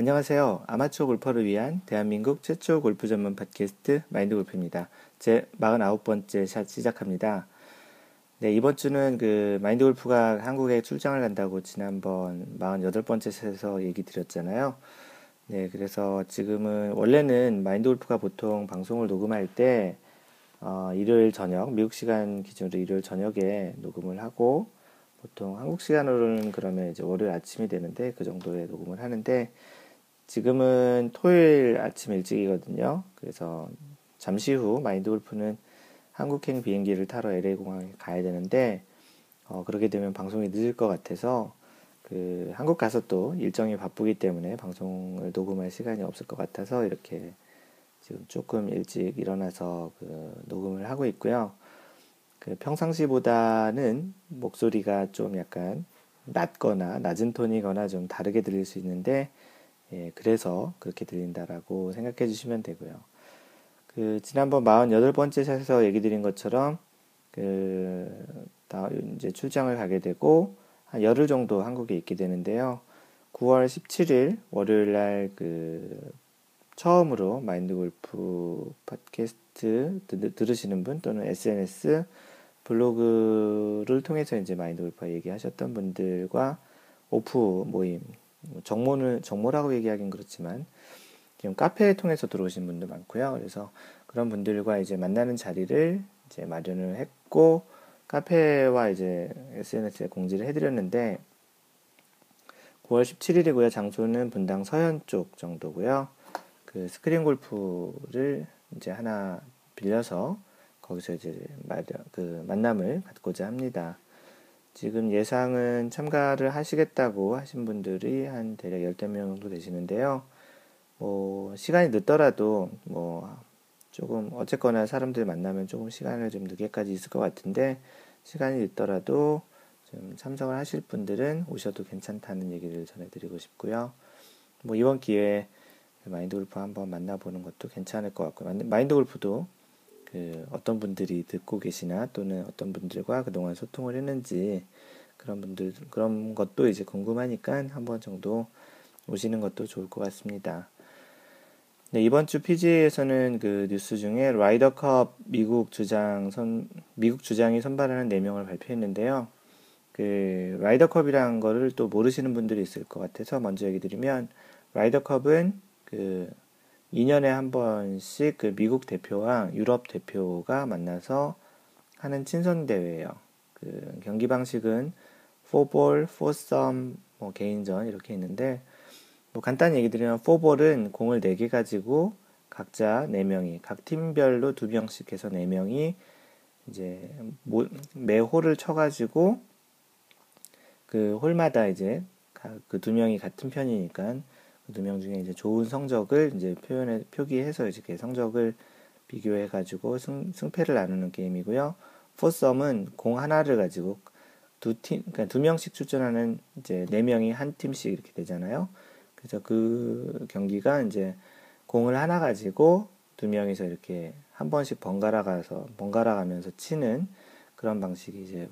안녕하세요. 아마추어 골퍼를 위한 대한민국 최초 골프 전문 팟캐스트 마인드 골프입니다. 제 49번째 샷 시작합니다. 네, 이번 주는 그 마인드 골프가 한국에 출장을 간다고 지난번 48번째 샷에서 얘기 드렸잖아요. 네, 그래서 지금은 원래는 마인드 골프가 보통 방송을 녹음할 때 어, 일요일 저녁, 미국 시간 기준으로 일요일 저녁에 녹음을 하고 보통 한국 시간으로는 그러면 이제 월요일 아침이 되는데 그 정도에 녹음을 하는데 지금은 토요일 아침 일찍이거든요. 그래서 잠시 후 마인드 골프는 한국행 비행기를 타러 LA 공항에 가야 되는데 어, 그러게 되면 방송이 늦을 것 같아서 그 한국 가서 또 일정이 바쁘기 때문에 방송을 녹음할 시간이 없을 것 같아서 이렇게 지금 조금 일찍 일어나서 그 녹음을 하고 있고요. 그 평상시보다는 목소리가 좀 약간 낮거나 낮은 톤이거나 좀 다르게 들릴 수 있는데 예, 그래서 그렇게 들린다라고 생각해 주시면 되고요. 그 지난번 48번째 샷에서 얘기 드린 것처럼 그 이제 출장을 가게 되고 한 열흘 정도 한국에 있게 되는데요. 9월 17일 월요일 날 그 처음으로 마인드 골프 팟캐스트 들으시는 분 또는 SNS 블로그를 통해서 이제 마인드 골프 얘기하셨던 분들과 오프 모임 정모는 정모라고 얘기하긴 그렇지만 지금 카페에 통해서 들어오신 분도 많고요. 그래서 그런 분들과 이제 만나는 자리를 이제 마련을 했고 카페와 이제 SNS에 공지를 해드렸는데 9월 17일이고요. 장소는 분당 서현 쪽 정도고요. 그 스크린 골프를 이제 하나 빌려서 거기서 이제 그 만남을 갖고자 합니다. 지금 예상은 참가를 하시겠다고 하신 분들이 한 대략 열댓 명 정도 되시는데요. 뭐, 시간이 늦더라도, 뭐, 조금, 어쨌거나 사람들 만나면 조금 시간을 좀 늦게까지 있을 것 같은데, 시간이 늦더라도 좀 참석을 하실 분들은 오셔도 괜찮다는 얘기를 전해드리고 싶고요. 뭐, 이번 기회에 마인드 골프 한번 만나보는 것도 괜찮을 것 같고요. 마인드 골프도 그 어떤 분들이 듣고 계시나 또는 어떤 분들과 그동안 소통을 했는지 그런 분들 그런 것도 이제 궁금하니까 한 번 정도 오시는 것도 좋을 것 같습니다. 네, 이번 주 PGA에서는 그 뉴스 중에 라이더컵 미국 주장 선 미국 주장이 선발하는 4명을 발표했는데요. 그 라이더컵이라는 거를 또 모르시는 분들이 있을 것 같아서 먼저 얘기 드리면 라이더컵은 그 2년에 한 번씩 그 미국 대표와 유럽 대표가 만나서 하는 친선 대회예요. 그 경기 방식은 4볼, 4썸, 뭐 개인전 이렇게 있는데 뭐 간단히 얘기 드리면 4볼은 공을 4개 가지고 각자 4명이 각 팀별로 2명씩 해서 4명이 이제 매 홀을 쳐 가지고 그 홀마다 이제 그 두 명이 같은 편이니까 두 명 중에 이제 좋은 성적을 이제 표현해 표기해서 이렇게 성적을 비교해 가지고 승, 승패를 나누는 게임이고요. 포썸은 공 하나를 가지고 두 팀, 그러니까 두 명씩 출전하는 이제 네 명이 한 팀씩 이렇게 되잖아요. 그래서 그 경기가 이제 공을 하나 가지고 두 명이서 이렇게 한 번씩 번갈아 가서 번갈아 가면서 치는 그런 방식이 이제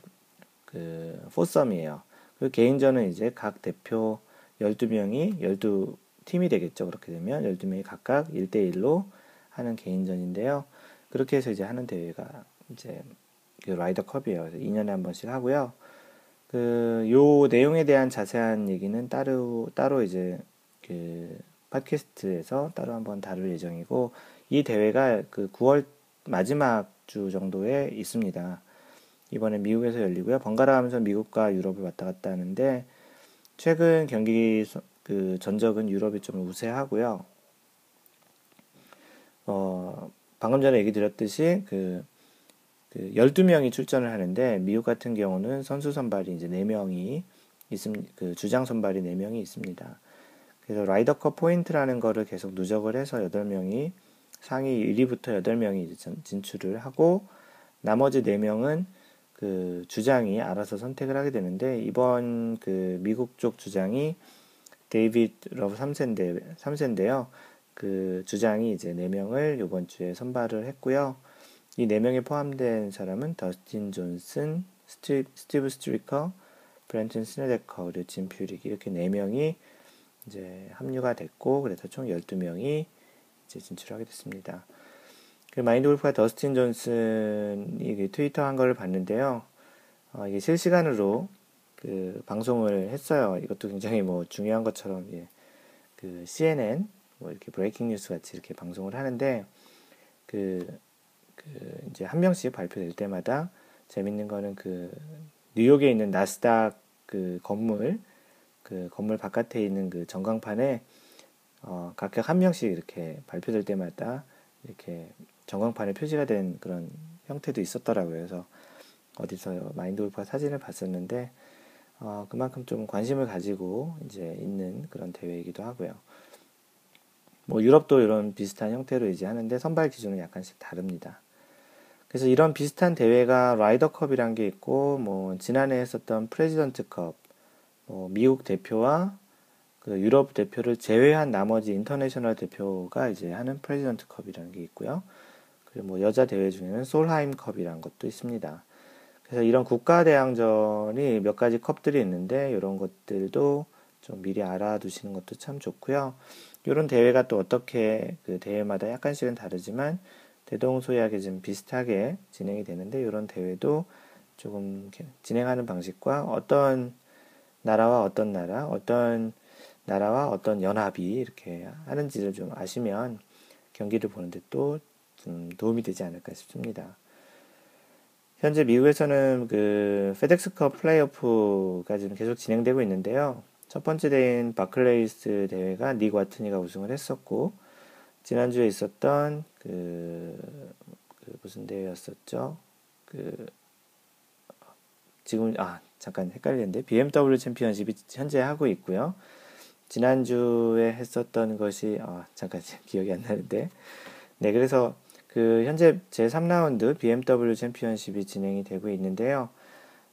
그 포썸이에요. 그 개인전은 이제 각 대표 12명이 12 팀이 되겠죠. 그렇게 되면 12명이 각각 1대1로 하는 개인전인데요. 그렇게 해서 이제 하는 대회가 이제 그 라이더 컵이에요. 그래서 2년에 한 번씩 하고요. 그, 요 내용에 대한 자세한 얘기는 따로, 따로 이제 그 팟캐스트에서 따로 한번 다룰 예정이고, 이 대회가 그 9월 마지막 주 정도에 있습니다. 이번에 미국에서 열리고요. 번갈아 가면서 미국과 유럽을 왔다 갔다 하는데, 최근 경기 그 전적은 유럽이 좀 우세하고요. 어, 방금 전에 얘기 드렸듯이 그, 그 12명이 출전을 하는데 미국 같은 경우는 선수 선발이 이제 4명이 있습니다. 그 주장 선발이 4명이 있습니다. 그래서 라이더컵 포인트라는 거를 계속 누적을 해서 8명이 상위 1위부터 8명이 진출을 하고 나머지 4명은 그 주장이 알아서 선택을 하게 되는데 이번 그 미국 쪽 주장이 데이비드 러브 3세인데, 3세인데요. 그 주장이 이제 4명을 이번 주에 선발을 했고요. 이 4명에 포함된 사람은 더스틴 존슨, 스티, 스티브 스트리커, 브랜트 스네데커, 그리고 짐 퓨릭 이렇게 4명이 이제 합류가 됐고 그래서 총 12명이 이제 진출하게 됐습니다. 그 마인드 골프가 더스틴 존슨이 그 트위터 한 거를 봤는데요. 어, 이게 실시간으로 그 방송을 했어요. 이것도 굉장히 뭐 중요한 것처럼 예, 그 CNN 뭐 이렇게 breaking news 같이 이렇게 방송을 하는데 그, 그 이제 한 명씩 발표될 때마다 재밌는 거는 그 뉴욕에 있는 나스닥 그 건물 그 건물 바깥에 있는 그 전광판에 어, 각각 한 명씩 이렇게 발표될 때마다 이렇게 전광판에 표시가 된 그런 형태도 있었더라고요. 그래서 어디서 마인드 골프가 사진을 봤었는데 어, 그만큼 좀 관심을 가지고 이제 있는 그런 대회이기도 하고요. 뭐 유럽도 이런 비슷한 형태로 이제 하는데 선발 기준은 약간씩 다릅니다. 그래서 이런 비슷한 대회가 라이더컵이란 게 있고 뭐 지난해 했었던 프레지던트컵 뭐 미국 대표와 그 유럽 대표를 제외한 나머지 international 대표가 이제 하는 프레지던트컵이라는 게 있고요. 그리고 뭐 여자 대회 중에는 솔하임컵이라는 것도 있습니다. 그래서 이런 국가 대항전이 몇 가지 컵들이 있는데 이런 것들도 좀 미리 알아두시는 것도 참 좋고요. 이런 대회가 또 어떻게 그 대회마다 약간씩은 다르지만 대동소이하게 좀 비슷하게 진행이 되는데 이런 대회도 조금 진행하는 방식과 어떤 나라와 어떤 나라, 어떤 나라와 어떤 연합이 이렇게 하는지를 좀 아시면 경기를 보는데 또 좀 도움이 되지 않을까 싶습니다. 현재 미국에서는 그 페덱스컵 플레이오프가 지금 계속 진행되고 있는데요. 첫 번째 대회인 바클레이스 대회가 닉 와트니가 우승을 했었고 지난주에 있었던 그, 그 무슨 대회였었죠? 그 지금 아 잠깐 헷갈리는데 BMW 챔피언십이 현재 하고 있고요. 지난주에 했었던 것이 아 잠깐 기억이 안 나는데 네 그래서 그 현재 제3라운드 BMW 챔피언십이 진행이 되고 있는데요.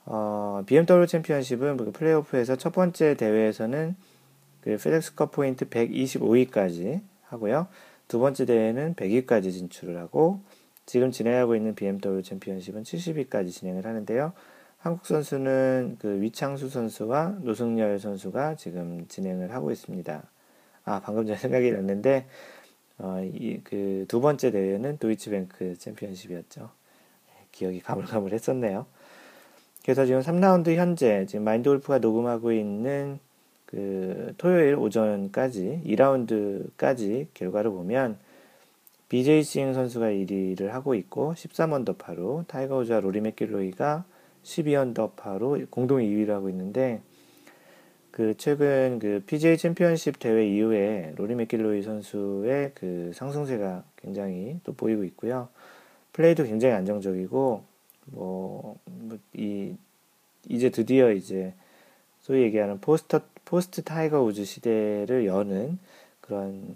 어, BMW 챔피언십은 그 플레이오프에서 첫 번째 대회에서는 그 페덱스컵 포인트 125위까지 하고요. 두 번째 대회는 100위까지 진출을 하고 지금 진행하고 있는 BMW 챔피언십은 70위까지 진행을 하는데요. 한국 선수는 그 위창수 선수와 노승열 선수가 지금 진행을 하고 있습니다. 아, 방금 전에 생각이 났는데 어, 그두 번째 대회는 도이치뱅크 챔피언십이었죠. 기억이 가물가물했었네요. 그래서 지금 3라운드 현재 지금 마인드 골프가 녹음하고 있는 그 토요일 오전까지 2라운드까지 결과를 보면 BJ 싱 선수가 1위를 하고 있고 13언더파로 타이거 우즈와 로리 맥길로이가 12언더파로 공동 2위를 하고 있는데 그 최근 그 PGA 챔피언십 대회 이후에 로리 맥길로이 선수의 그 상승세가 굉장히 또 보이고 있고요. 플레이도 굉장히 안정적이고 뭐 이 이제 드디어 이제 소위 얘기하는 포스터 포스트 타이거 우즈 시대를 여는 그런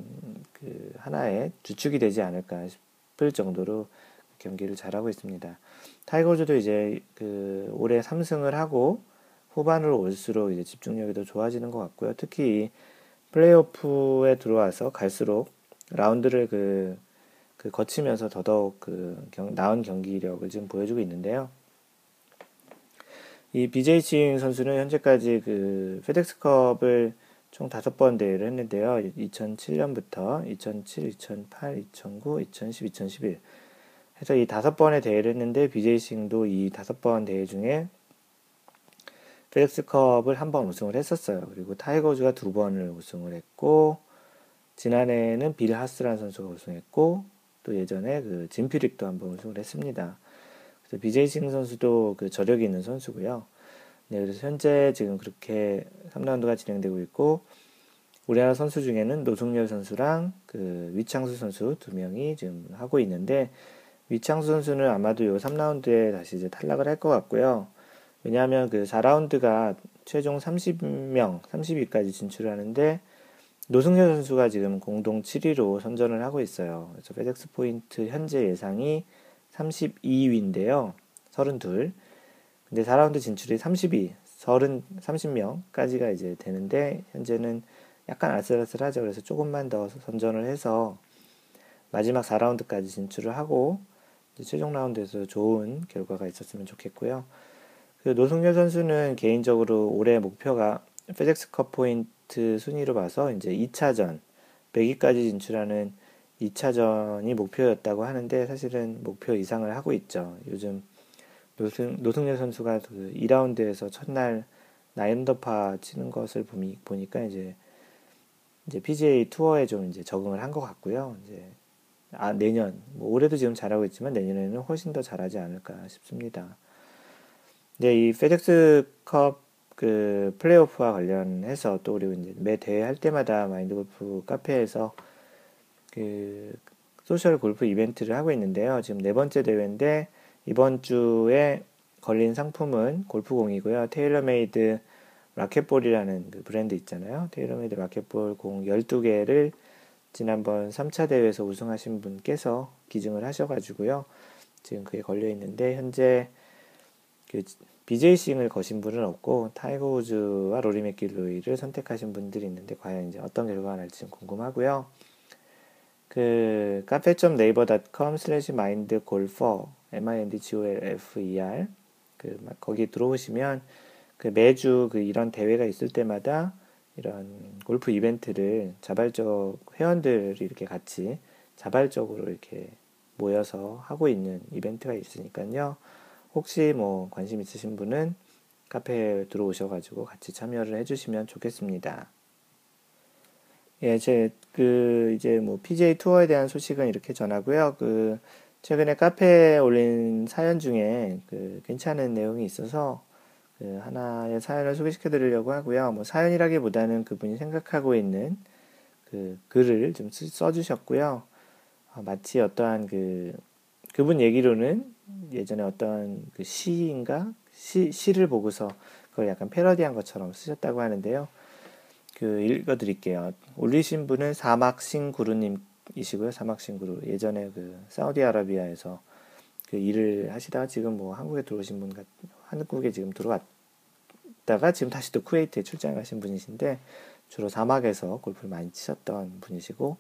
그 하나의 주축이 되지 않을까 싶을 정도로 경기를 잘하고 있습니다. 타이거 우즈도 이제 그 올해 3승을 하고 후반으로 올수록 이제 집중력이 더 좋아지는 것 같고요. 특히 플레이오프에 들어와서 갈수록 라운드를 그, 그 거치면서 더더욱 그 경, 나은 경기력을 지금 보여주고 있는데요. 이 BJ 칭 선수는 현재까지 그 페덱스컵을 총 다섯 번 대회를 했는데요. 2007년부터 2007, 2008, 2009, 2010, 2011 해서 이 다섯 번의 대회를 했는데 BJ 싱도 이 다섯 번 대회 중에 페덱스컵을 한 번 우승을 했었어요. 그리고 타이거즈가 두 번을 우승을 했고 지난해에는 빌 하스란 선수가 우승했고 또 예전에 그 진피릭도 한 번 우승을 했습니다. 그래서 BJ 싱 선수도 그 저력이 있는 선수고요. 네, 그래서 현재 지금 그렇게 3라운드가 진행되고 있고 우리나라 선수 중에는 노승열 선수랑 그 위창수 선수 두 명이 지금 하고 있는데 위창수 선수는 아마도 요 3라운드에 다시 이제 탈락을 할 것 같고요. 왜냐하면 그 4라운드가 최종 30명, 30위까지 진출하는데 노승현 선수가 지금 공동 7위로 선전을 하고 있어요. 그래서 페덱스 포인트 현재 예상이 32위인데요. 32. 근데 4라운드 진출이 32, 30, 30명까지가 이제 되는데 현재는 약간 아슬아슬하죠. 그래서 조금만 더 선전을 해서 마지막 4라운드까지 진출을 하고 최종 라운드에서 좋은 결과가 있었으면 좋겠고요. 그 노승열 선수는 개인적으로 올해 목표가 페덱스컵 포인트 순위로 봐서 이제 2차전 100위까지 진출하는 2차전이 목표였다고 하는데 사실은 목표 이상을 하고 있죠. 요즘 노승, 노승열 선수가 그 2라운드에서 첫날 나인더파 치는 것을 보니까 이제 이제 PGA 투어에 좀 이제 적응을 한 것 같고요. 이제 아 내년 뭐 올해도 지금 잘하고 있지만 내년에는 훨씬 더 잘하지 않을까 싶습니다. 네, 이 페덱스컵 그 플레이오프와 관련해서 또 그리고 이제 매 대회 할 때마다 마인드 골프 카페에서 그 소셜 골프 이벤트를 하고 있는데요. 지금 네 번째 대회인데 이번 주에 걸린 상품은 골프공이고요. 테일러메이드 라켓볼이라는 그 브랜드 있잖아요. 테일러메이드 라켓볼 공 12개를 지난번 3차 대회에서 우승하신 분께서 기증을 하셔가지고요. 지금 그게 걸려 있는데 현재 그 비제이 싱을 거신 분은 없고 타이거 우즈와 로리 맥길로이를 선택하신 분들이 있는데 과연 이제 어떤 결과가 날지 좀 궁금하고요. 그 cafe.naver.com slash mind golfer M-I-N-D-G-O-L-F-E-R 그 거기 들어오시면 그 매주 그 이런 대회가 있을 때마다 이런 골프 이벤트를 자발적 회원들이 이렇게 같이 자발적으로 이렇게 모여서 하고 있는 이벤트가 있으니까요. 혹시 뭐 관심 있으신 분은 카페에 들어오셔가지고 같이 참여를 해주시면 좋겠습니다. 예, 제, 그, 이제 뭐, PJ 투어에 대한 소식은 이렇게 전하고요. 그, 최근에 카페에 올린 사연 중에 그, 괜찮은 내용이 있어서 그 하나의 사연을 소개시켜 드리려고 하고요. 뭐 사연이라기보다는 그분이 생각하고 있는 그 글을 좀 써주셨고요. 어, 마치 어떠한 그 그분 얘기로는 예전에 어떤 그 시인가 시, 시를 보고서 그걸 약간 패러디한 것처럼 쓰셨다고 하는데요. 그 읽어드릴게요. 올리신 분은 사막싱구루님이시고요. 사막싱구루 예전에 그 사우디아라비아에서 그 일을 하시다가 지금 뭐 한국에 들어오신 분 같, 한국에 지금 들어왔다가 지금 다시 또 쿠웨이트에 출장하신 분이신데 주로 사막에서 골프를 많이 치셨던 분이시고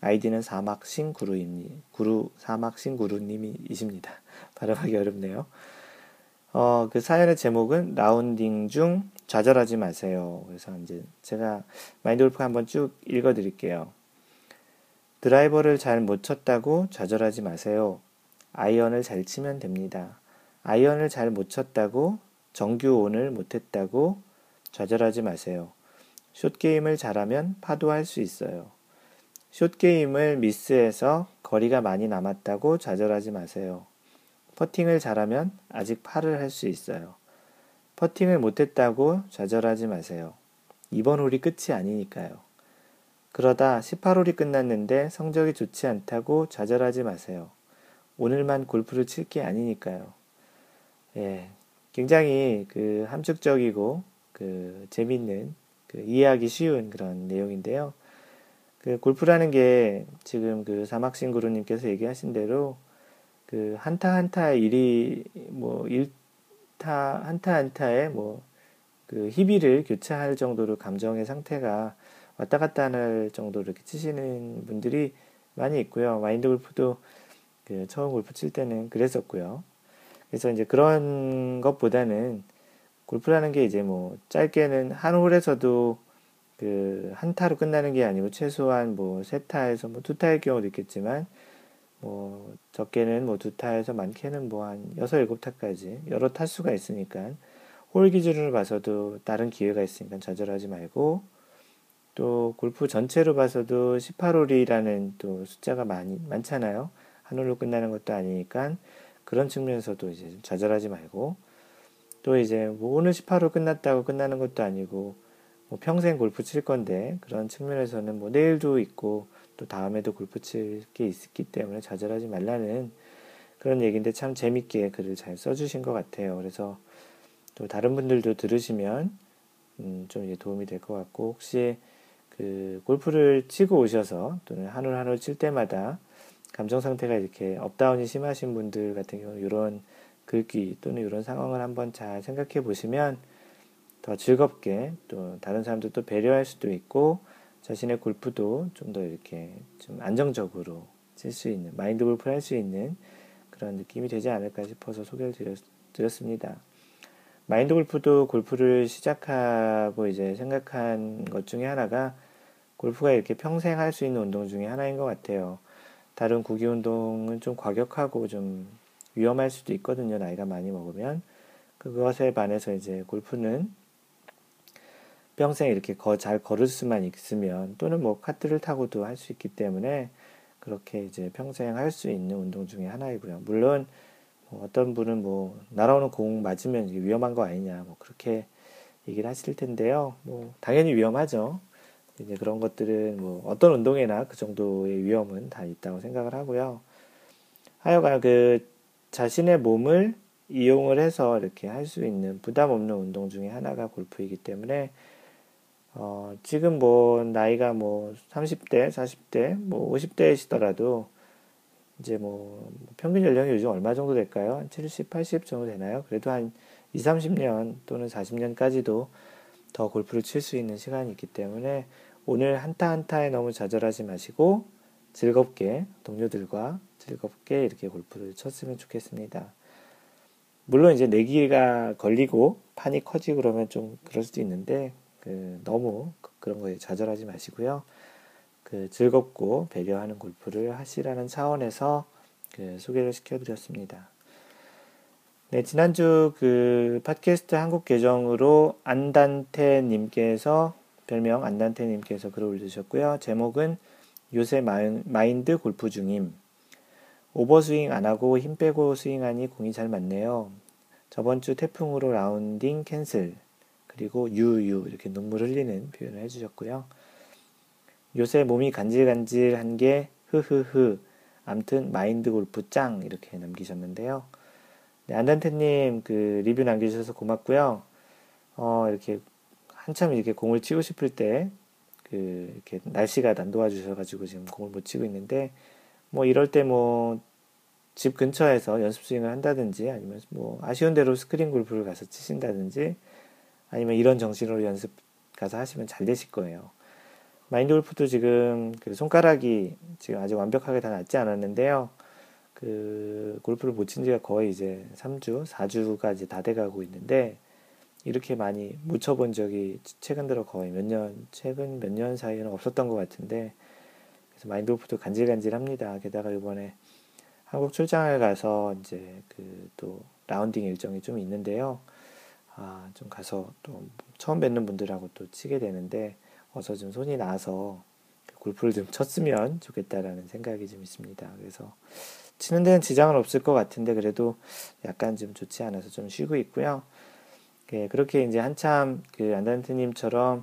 아이디는 사막 신 구루님 구루 사막 신 구루님이십니다. 발음하기 어렵네요. 어, 그 사연의 제목은 라운딩 중 좌절하지 마세요. 그래서 이제 제가 마인드 골프 한번 쭉 읽어 드릴게요. 드라이버를 잘 못 쳤다고 좌절하지 마세요. 아이언을 잘 치면 됩니다. 아이언을 잘 못 쳤다고 정규 온을 못했다고 좌절하지 마세요. 숏게임을 잘하면 파도 할 수 있어요. 숏게임을 미스해서 거리가 많이 남았다고 좌절하지 마세요. 퍼팅을 잘하면 아직 팔을 할 수 있어요. 퍼팅을 못했다고 좌절하지 마세요. 이번 홀이 끝이 아니니까요. 그러다 18홀이 끝났는데 성적이 좋지 않다고 좌절하지 마세요. 오늘만 골프를 칠 게 아니니까요. 예, 굉장히 그 함축적이고 그 재밌는 그 이해하기 쉬운 그런 내용인데요. 그 골프라는 게 지금 그 사막신 구루님께서 얘기하신 대로 그 한타 한타의 일이 뭐 일타 한타 한타에 뭐 그 희비를 교차할 정도로 감정의 상태가 왔다 갔다 할 정도로 이렇게 치시는 분들이 많이 있고요. 마인드 골프도 그 처음 골프 칠 때는 그랬었고요. 그래서 이제 그런 것보다는 골프라는 게 이제 뭐 짧게는 한 홀에서도 그 한타로 끝나는 게 아니고 최소한 뭐 세 타에서 뭐 두 타일 경우도 있겠지만 뭐 적게는 뭐 두 타에서 많게는 뭐 한 여섯 일곱 타까지 여러 타수가 있으니까 홀 기준으로 봐서도 다른 기회가 있으니까 좌절하지 말고 또 골프 전체로 봐서도 18홀이라는 또 숫자가 많이 많잖아요. 한 홀로 끝나는 것도 아니니까 그런 측면에서도 이제 좌절하지 말고 또 이제 뭐 오늘 18호 끝났다고 끝나는 것도 아니고 뭐 평생 골프 칠 건데 그런 측면에서는 뭐 내일도 있고 또 다음에도 골프 칠 게 있기 때문에 좌절하지 말라는 그런 얘기인데 참 재밌게 글을 잘 써주신 것 같아요. 그래서 또 다른 분들도 들으시면 음, 좀 도움이 될 것 같고 혹시 그 골프를 치고 오셔서 또는 한 홀 한 홀 칠 때마다 감정 상태가 이렇게 up down이 심하신 분들 같은 경우 이런 글귀 또는 이런 상황을 한번 잘 생각해 보시면 더 즐겁게 또 다른 사람들도 배려할 수도 있고 자신의 골프도 좀 더 이렇게 좀 안정적으로 칠 수 있는 마인드 골프를 할 수 있는 그런 느낌이 되지 않을까 싶어서 소개를 드렸, 드렸 습니다. 마인드 골프도 골프를 시작하고 이제 생각한 것 중에 하나가 골프가 이렇게 평생 할 수 있는 운동 중에 하나인 것 같아요. 다른 구기 운동은 좀 과격하고 좀 위험할 수도 있거든요. 나이가 많이 먹으면. 그것에 반해서 이제 골프는 평생 이렇게 잘 걸을 수만 있으면 또는 뭐 카트를 타고도 할 수 있기 때문에 그렇게 이제 평생 할 수 있는 운동 중에 하나이고요. 물론 뭐 어떤 분은 뭐 날아오는 공 맞으면 위험한 거 아니냐 뭐 그렇게 얘기를 하실 텐데요. 뭐 당연히 위험하죠. 이제 그런 것들은 뭐 어떤 운동에나 그 정도의 위험은 다 있다고 생각을 하고요. 하여간 그 자신의 몸을 이용을 해서 이렇게 할 수 있는 부담 없는 운동 중에 하나가 골프이기 때문에 어, 지금 뭐 나이가 뭐 30대, 40대, 뭐 50대이시더라도 이제 뭐 평균 연령이 요즘 얼마 정도 될까요? 70, 80 정도 되나요? 그래도 한 2, 30년 또는 40년까지도 더 골프를 칠 수 있는 시간이 있기 때문에 오늘 한타 한타에 너무 좌절하지 마시고 즐겁게 동료들과 즐겁게 이렇게 골프를 쳤으면 좋겠습니다. 물론 이제 내기가 걸리고 판이 커지고 그러면 좀 그럴 수도 있는데 그 너무 그런 거에 좌절하지 마시고요. 그 즐겁고 배려하는 골프를 하시라는 차원에서 그 소개를 시켜드렸습니다. 네, 지난주 그 팟캐스트 한국 계정으로 안단테님께서 별명 안단테님께서 글을 올려주셨고요. 제목은 요새 마인드 골프 중임. 오버스윙 안 하고 힘 빼고 스윙하니 공이 잘 맞네요. 저번 주 태풍으로 라운딩 cancel. 그리고 유유 이렇게 눈물 흘리는 표현을 해주셨고요. 요새 몸이 간질간질한 게 흐흐흐 암튼 마인드 골프 짱 이렇게 남기셨는데요. 네, 안단테님 그 리뷰 남겨주셔서 고맙고요. 어, 이렇게 한참 이렇게 공을 치고 싶을 때 그 이렇게 날씨가 안 도와주셔가지고 지금 공을 못 치고 있는데 뭐 이럴 때 뭐 집 근처에서 연습 스윙을 한다든지 아니면 뭐 아쉬운 대로 스크린 골프를 가서 치신다든지 아니면 이런 정신으로 연습 가서 하시면 잘 되실 거예요. 마인드 골프도 지금 그 손가락이 지금 아직 완벽하게 다 낫지 않았는데요. 그 골프를 못 친 지가 거의 이제 3주, 4주가 이제 다 돼가고 있는데 이렇게 많이 못 쳐본 적이 최근 들어 거의 몇 년, 최근 몇 년 사이에는 없었던 것 같은데 그래서 마인드 골프도 간질간질합니다. 게다가 이번에 한국 출장을 가서 이제 그 또 라운딩 일정이 좀 있는데요. 아, 좀 가서 또 처음 뵙는 분들하고 또 치게 되는데 어서 좀 손이 나서 골프를 좀 쳤으면 좋겠다라는 생각이 좀 있습니다. 그래서 치는 데는 지장은 없을 것 같은데 그래도 약간 좀 좋지 않아서 좀 쉬고 있고요. 예, 그렇게 이제 한참 그 안단트님처럼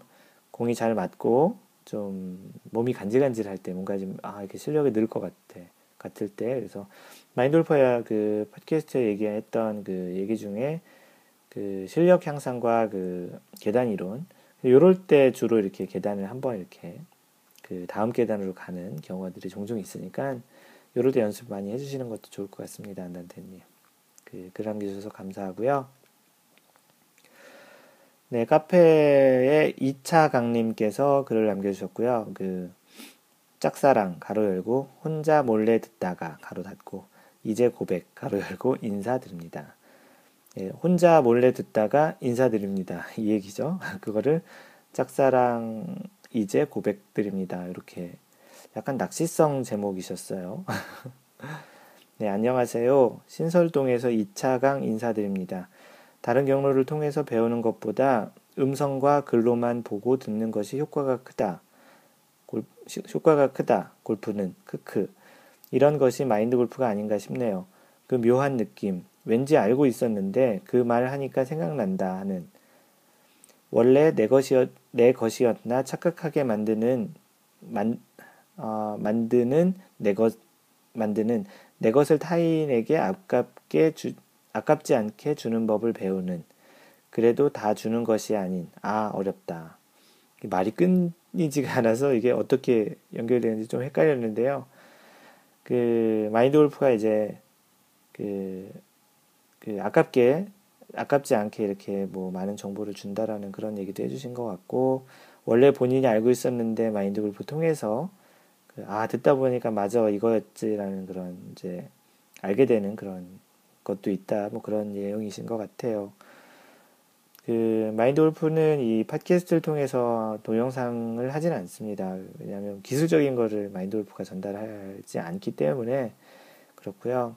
공이 잘 맞고 좀 몸이 간질간질할 때 뭔가 좀 아 이렇게 실력이 늘 것 같아 같을 때 그래서 마인돌퍼야 그 팟캐스트에 얘기했던 그 얘기 중에 그 실력 향상과 그 계단 이론 요럴 때 주로 이렇게 계단을 한번 이렇게 그 다음 계단으로 가는 경우들이 종종 있으니까 요럴 때 연습 많이 해주시는 것도 좋을 것 같습니다 안단테님. 그글 남겨주셔서 감사하고요. 네 카페에 2차 강님께서 글을 남겨주셨고요. 그 짝사랑 가로 열고 혼자 몰래 듣다가 가로 닫고 이제 고백 가로 열고 인사드립니다. 예, 혼자 몰래 듣다가 인사드립니다. 이 얘기죠. 그거를 짝사랑 이제 고백드립니다. 이렇게 약간 낚시성 제목이셨어요. 네, 안녕하세요. 신설동에서 2차강 인사드립니다. 다른 경로를 통해서 배우는 것보다 음성과 글로만 보고 듣는 것이 효과가 크다. 골, 효과가 크다. 골프는 크크. 이런 것이 마인드 골프가 아닌가 싶네요. 그 묘한 느낌, 왠지 알고 있었는데 그 말 하니까 생각난다 하는. 원래 내 것이었 내 것이었나 착각하게 만드는 만 어, 만드는 내 것 만드는 내 것을 타인에게 아깝게 주 아깝지 않게 주는 법을 배우는. 그래도 다 주는 것이 아닌 아 어렵다. 말이 끊이지가 않아서 이게 어떻게 연결되는지 좀 헷갈렸는데요. 그 마인드 골프가 이제 그 그 아깝게 아깝지 않게 이렇게 뭐 많은 정보를 준다라는 그런 얘기도 해주신 것 같고 원래 본인이 알고 있었는데 마인드 골프 통해서 그 아 듣다 보니까 맞아 이거였지라는 그런 이제 알게 되는 그런 것도 있다 뭐 그런 내용이신 것 같아요. 그 마인드 골프는 이 팟캐스트를 통해서 동영상을 하진 않습니다. 왜냐하면 기술적인 거를 마인드 골프가 전달하지 않기 때문에 그렇고요.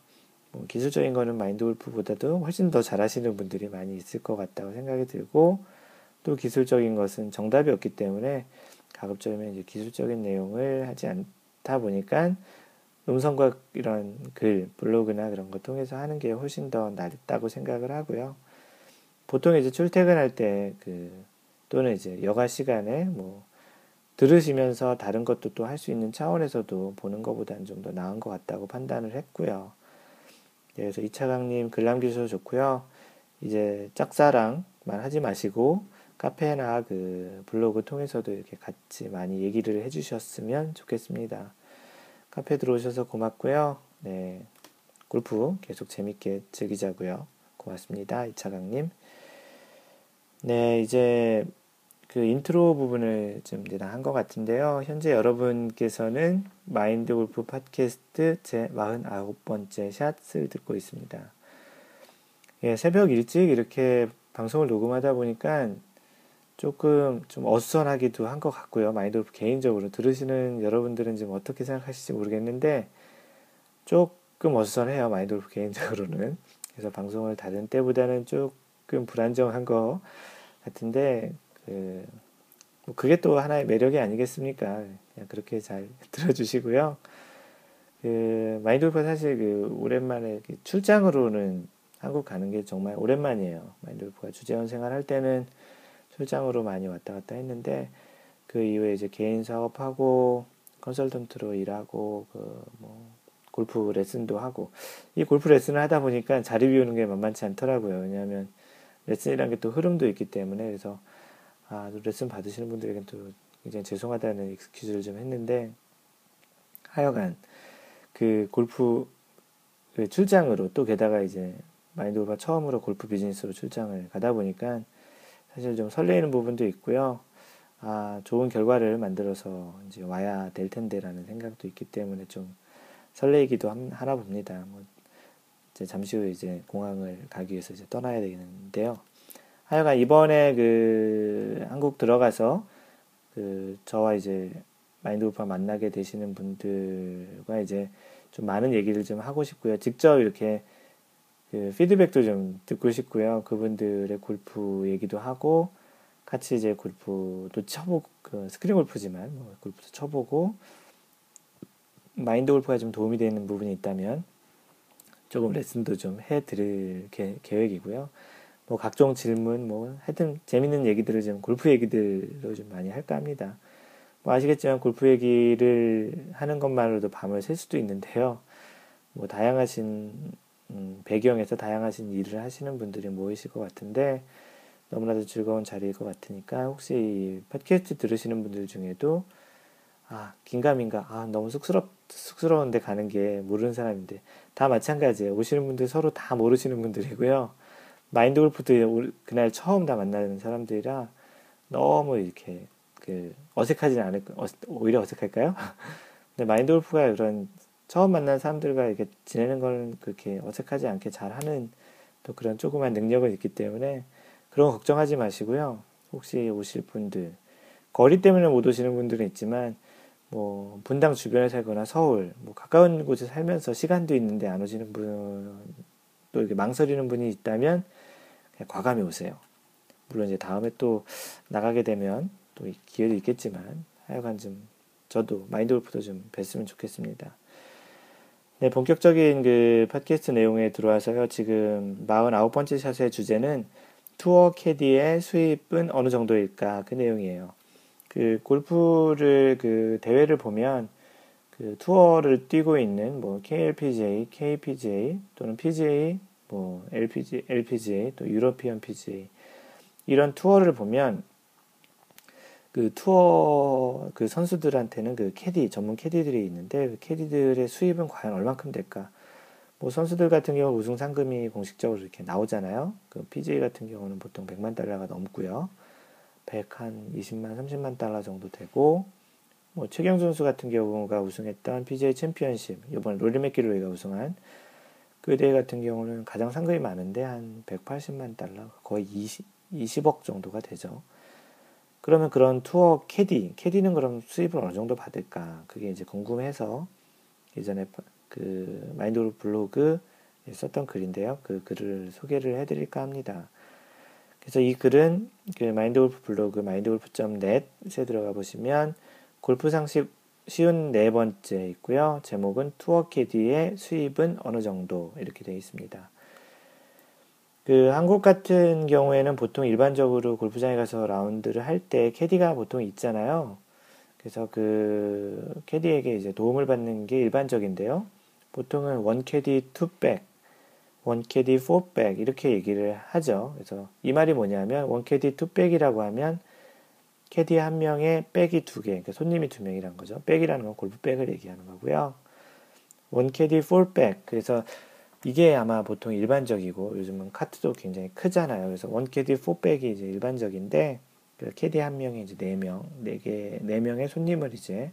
뭐 기술적인 거는 마인드 골프보다도 훨씬 더 잘하시는 분들이 많이 있을 것 같다고 생각이 들고 또 기술적인 것은 정답이 없기 때문에 가급적이면 이제 기술적인 내용을 하지 않다 보니까 음성과 이런 글, 블로그나 그런 거 통해서 하는 게 훨씬 더 낫다고 생각을 하고요. 보통 이제 출퇴근할 때 그 또는 이제 여가 시간에 뭐 들으시면서 다른 것도 또 할 수 있는 차원에서도 보는 것보다는 좀 더 나은 것 같다고 판단을 했고요. 네, 그래서 이차강님 글 남겨주셔서 좋고요. 이제 짝사랑만 하지 마시고 카페나 그 블로그 통해서도 이렇게 같이 많이 얘기를 해주셨으면 좋겠습니다. 카페 들어오셔서 고맙고요. 네, 골프 계속 재밌게 즐기자고요. 고맙습니다. 이차강님. 네, 이제 그 인트로 부분을 좀 이제 다한것 같은데요. 현재 여러분께서는 마인드 골프 팟캐스트 제 49번째 샷을 듣고 있습니다. 예, 새벽 일찍 이렇게 방송을 녹음하다 보니까 조금 좀 어수선하기도 한 것 같고요. 마인드 골프 개인적으로 들으시는 여러분들은 지금 어떻게 생각하실지 모르겠는데 조금 어수선해요. 마인드 골프 개인적으로는. 그래서 방송을 다른 때보다는 조금 불안정한 것 같은데 그, 뭐 그게 또 하나의 매력이 아니겠습니까? 그냥 그렇게 잘 들어주시고요. 그, 마인드골프 사실 그, 오랜만에 출장으로는 한국 가는 게 정말 오랜만이에요. 마인드골프가 주재원 생활할 때는 출장으로 많이 왔다 갔다 했는데, 그 이후에 이제 개인 사업하고, 컨설턴트로 일하고, 그, 뭐, 골프 레슨도 하고, 이 골프 레슨을 하다 보니까 자리 비우는 게 만만치 않더라고요. 왜냐하면, 레슨이라는 게 또 흐름도 있기 때문에 그래서 아, 레슨 받으시는 분들에겐 또 굉장히 죄송하다는 익스큐즈를 좀 했는데 하여간 그 골프 그 출장으로 또 게다가 이제 마인드골프가 처음으로 골프 비즈니스로 출장을 가다 보니까 사실 좀 설레이는 부분도 있고요. 아, 좋은 결과를 만들어서 이제 와야 될 텐데라는 생각도 있기 때문에 좀 설레이기도 하나 봅니다. 뭐 이제 잠시 후에 이제 공항을 가기 위해서 이제 떠나야 되는데요. 하여간 이번에 그 한국 들어가서 그 저와 이제 마인드 골프 만나게 되시는 분들과 이제 좀 많은 얘기를 좀 하고 싶고요. 직접 이렇게 그 피드백도 좀 듣고 싶고요. 그분들의 골프 얘기도 하고 같이 이제 골프도 쳐보고 그 스크린 골프지만 뭐 골프도 쳐보고 마인드 골프가 좀 도움이 되는 부분이 있다면 조금 레슨도 좀 해드릴 계, 계획이고요. 뭐 각종 질문, 뭐 하여튼 재밌는 얘기들을 좀 골프 얘기들로 좀 많이 할까 합니다. 뭐 아시겠지만 골프 얘기를 하는 것만으로도 밤을 샐 수도 있는데요. 뭐 다양하신 음, 배경에서 다양하신 일을 하시는 분들이 모이실 것 같은데 너무나도 즐거운 자리일 것 같으니까 혹시 팟캐스트 들으시는 분들 중에도 아, 긴가민가, 아, 너무 쑥스럽, 쑥스러운데 가는 게 모르는 사람인데, 다 마찬가지예요. 오시는 분들 서로 다 모르시는 분들이고요. 마인드 골프도 그날 처음 다 만나는 사람들이라 너무 이렇게 그 어색하지는 않을, 어, 오히려 어색할까요? 근데 마인드 골프가 그런 처음 만난 사람들과 이렇게 지내는 건 그렇게 어색하지 않게 잘 하는 또 그런 조그만 능력은 있기 때문에 그런 거 걱정하지 마시고요. 혹시 오실 분들, 거리 때문에 못 오시는 분들은 있지만 뭐 분당 주변에 살거나 서울 뭐 가까운 곳에 살면서 시간도 있는데 안 오시는 분 또 이렇게 망설이는 분이 있다면 과감히 오세요. 물론 이제 다음에 또 나가게 되면 또 기회도 있겠지만 하여간 좀 저도 마인드 골프도 좀 뵀으면 좋겠습니다. 네, 본격적인 그 팟캐스트 내용에 들어와서요. 지금 49번째 샷의 주제는 투어 캐디의 수입은 어느 정도일까 그 내용이에요. 그 골프를 그 대회를 보면 그 투어를 뛰고 있는 뭐 KLPGA, KPGA 또는 PGA, 뭐 LPG, LPGA 또 유러피언 PGA 이런 투어를 보면 그 투어 그 선수들한테는 그 캐디 전문 캐디들이 있는데 그 캐디들의 수입은 과연 얼만큼 될까? 뭐 선수들 같은 경우 우승 상금이 공식적으로 이렇게 나오잖아요. 그 PGA 같은 경우는 보통 100만 달러가 넘고요. 100 한 20만, 30만 달러 정도 되고, 뭐, 최경주 선수 같은 경우가 우승했던 PGA 챔피언십, 이번 로리 맥기로이가 우승한 그 대회 같은 경우는 가장 상금이 많은데 한 180만 달러, 거의 20, 20억 정도가 되죠. 그러면 그런 투어 캐디, 캐디는 그럼 수입을 어느 정도 받을까? 그게 이제 궁금해서 예전에 그 마인드 블로그 썼던 글인데요. 그 글을 소개를 해드릴까 합니다. 그래서 이 글은 그 마인드골프 블로그 mindgolf.net에 들어가 보시면 골프 상식 쉰네 번째 있고요. 제목은 투어 캐디의 수입은 어느 정도 이렇게 되어 있습니다. 그 한국 같은 경우에는 보통 일반적으로 골프장에 가서 라운드를 할 때 캐디가 보통 있잖아요. 그래서 그 캐디에게 이제 도움을 받는 게 일반적인데요. 보통은 one 캐디 two백, one 캐디 four백 이렇게 얘기를 하죠. 그래서 이 말이 뭐냐면 one 캐디 two백이라고 하면 캐디 한 명에 백이 두 개, 그러니까 손님이 두 명이란 거죠. 백이라는 건 골프백을 얘기하는 거고요. one 캐디 four백, 그래서 이게 아마 보통 일반적이고 요즘은 카트도 굉장히 크잖아요. 그래서 one 캐디 four백이 이제 일반적인데 그 캐디 한 명에 이제 네 명, 네 개, 네 명의 손님을 이제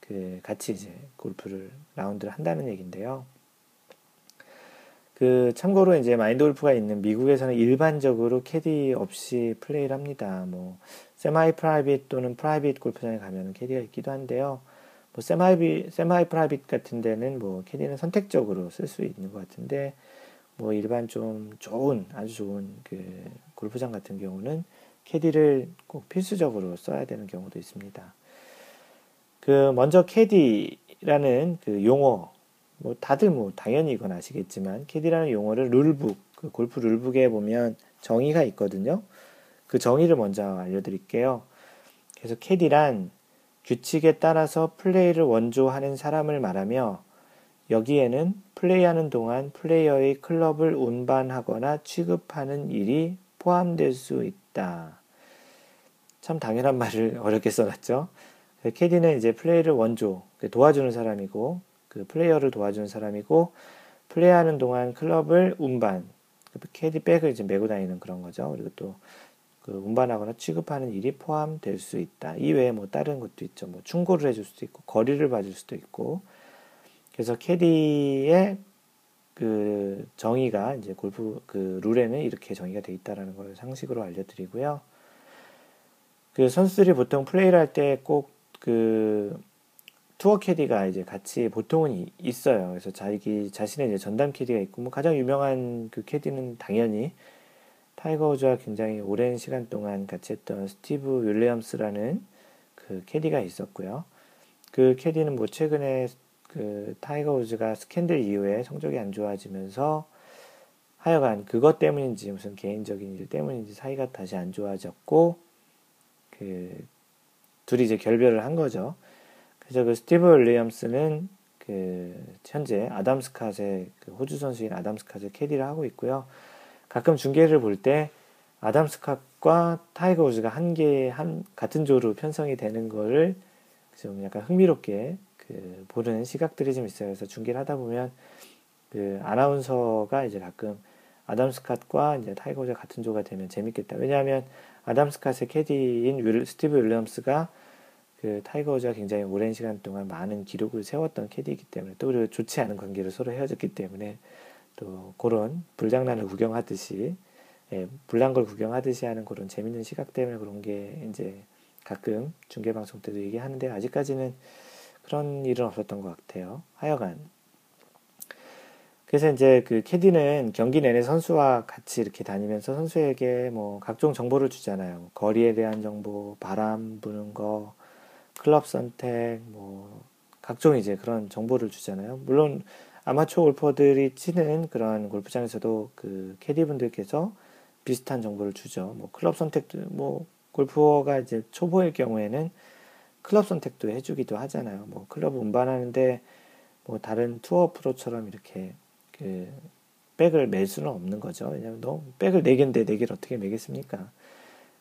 그 같이 이제 골프를 라운드를 한다는 얘긴데요. 그 참고로 이제 마인드 골프가 있는 미국에서는 일반적으로 캐디 없이 플레이를 합니다. 뭐 semi private 또는 private 골프장에 가면 캐디가 있기도 한데요. 뭐 semi semi private 같은 데는 뭐 캐디는 선택적으로 쓸 수 있는 것 같은데 뭐 일반 좀 좋은 아주 좋은 그 골프장 같은 경우는 캐디를 꼭 필수적으로 써야 되는 경우도 있습니다. 그 먼저 캐디라는 그 용어 뭐 다들 뭐 당연히 이건 아시겠지만 캐디라는 용어를 룰북 그 골프 룰북에 보면 정의가 있거든요. 그 정의를 먼저 알려드릴게요. 그래서 캐디란 규칙에 따라서 플레이를 원조하는 사람을 말하며 여기에는 플레이하는 동안 플레이어의 클럽을 운반하거나 취급하는 일이 포함될 수 있다. 참 당연한 말을 어렵게 써놨죠. 캐디는 이제 플레이를 원조, 그 도와주는 사람이고, 그 플레이어를 도와주는 사람이고, 플레이하는 동안 클럽을 운반, 그 캐디백을 이제 메고 다니는 그런 거죠. 그리고 또 그 운반하거나 취급하는 일이 포함될 수 있다. 이외에 뭐 다른 것도 있죠. 뭐 충고를 해줄 수도 있고 거리를 봐줄 수도 있고. 그래서 캐디의 그 정의가 이제 골프 그 룰에는 이렇게 정의가 돼 있다라는 걸 상식으로 알려드리고요. 그 선수들이 보통 플레이를 할 때 꼭 그 투어 캐디가 이제 같이 보통은 있어요. 그래서 자기 자신의 이제 전담 캐디가 있고 뭐 가장 유명한 그 캐디는 당연히 타이거 우즈와 굉장히 오랜 시간 동안 같이 했던 스티브 윌리엄스라는 그 캐디가 있었고요. 그 캐디는 뭐 최근에 그 타이거 우즈가 스캔들 이후에 성적이 안 좋아지면서 하여간 그것 때문인지 무슨 개인적인 일 때문인지 사이가 다시 안 좋아졌고 그 둘이 이제 결별을 한 거죠. 그래서 그 스티브 윌리엄스는 그 현재 아담 스캇의 그 호주 선수인 아담 스캇의 캐디를 하고 있고요. 가끔 중계를 볼 때 아담 스캇과 타이거 우즈가 한 개, 한, 같은 조로 편성이 되는 거를 좀 약간 흥미롭게 그 보는 시각들이 좀 있어요. 그래서 중계를 하다 보면 그 아나운서가 이제 가끔 아담 스캇과 이제 타이거 우즈가 같은 조가 되면 재밌겠다. 왜냐하면 아담 스캇의 캐디인 스티브 윌리엄스가 그 타이거 우즈가 굉장히 오랜 시간 동안 많은 기록을 세웠던 캐디이기 때문에 또 좋지 않은 관계로 서로 헤어졌기 때문에 또 그런 불장난을 구경하듯이 예, 불난 걸 구경하듯이 하는 그런 재밌는 시각 때문에 그런 게 이제 가끔 중계 방송 때도 얘기하는데 아직까지는 그런 일은 없었던 것 같아요. 하여간 그래서 이제 그 캐디는 경기 내내 선수와 같이 이렇게 다니면서 선수에게 뭐 각종 정보를 주잖아요. 거리에 대한 정보, 바람 부는 거, 클럽 선택, 뭐 각종 이제 그런 정보를 주잖아요. 물론 아마추어 골퍼들이 치는 그런 골프장에서도 그 캐디분들께서 비슷한 정보를 주죠. 뭐 클럽 선택도 뭐 골프어가 이제 초보일 경우에는 클럽 선택도 해주기도 하잖아요. 뭐 클럽 운반하는데 뭐 다른 투어 프로처럼 이렇게 그 백을 맬 수는 없는 거죠. 왜냐면 너 백을 네 개인데 네 개를 어떻게 매겠습니까?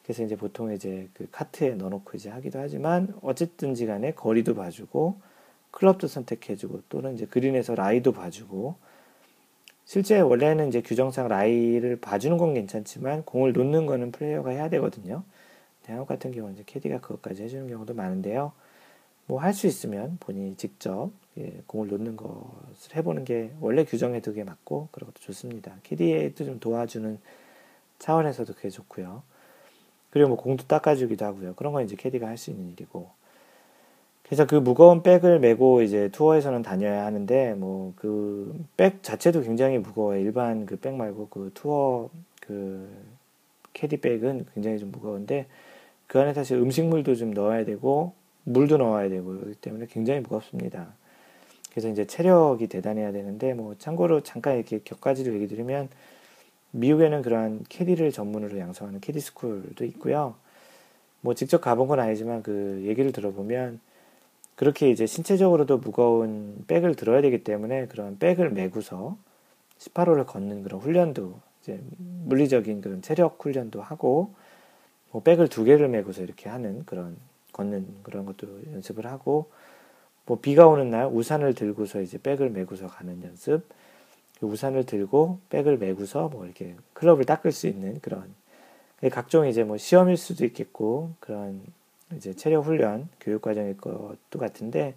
그래서 이제 보통 이제 그 카트에 넣어놓고 이제 하기도 하지만 어쨌든지 간에 거리도 봐주고 클럽도 선택해주고 또는 이제 그린에서 라이도 봐주고 실제 원래는 이제 규정상 라이를 봐주는 건 괜찮지만 공을 놓는 거는 플레이어가 해야 되거든요. 대학 같은 경우는 이제 캐디가 그것까지 해주는 경우도 많은데요. 뭐 할 수 있으면 본인이 직접 예, 공을 놓는 것을 해보는 게 원래 규정에 두게 맞고 그런 것도 좋습니다. 캐디에도 좀 도와주는 차원에서도 그게 좋고요. 그리고 뭐 공도 닦아주기도 하고요. 그런 건 이제 캐디가 할 수 있는 일이고. 그래서 그 무거운 백을 메고 이제 투어에서는 다녀야 하는데 뭐 그 백 자체도 굉장히 무거워요. 일반 그 백 말고 그 투어 그 캐디 백은 굉장히 좀 무거운데 그 안에 사실 음식물도 좀 넣어야 되고 물도 넣어야 되고 그렇기 때문에 굉장히 무겁습니다. 그래서 이제 체력이 대단해야 되는데 뭐 참고로 잠깐 이렇게 격가지를 얘기 드리면 미국에는 그러한 캐디를 전문으로 양성하는 캐디 스쿨도 있고요. 뭐 직접 가본 건 아니지만 그 얘기를 들어보면 그렇게 이제 신체적으로도 무거운 백을 들어야 되기 때문에 그런 백을 메고서 18호를 걷는 그런 훈련도 이제 물리적인 그런 체력 훈련도 하고 뭐 백을 두 개를 메고서 이렇게 하는 그런 걷는 그런 것도 연습을 하고 뭐 비가 오는 날 우산을 들고서 이제 백을 메고서 가는 연습 그 우산을 들고 백을 메고서 뭐 이렇게 클럽을 닦을 수 있는 그런 각종 이제 뭐 시험일 수도 있겠고 그런 이제 체력 훈련 교육 과정일 것도 같은데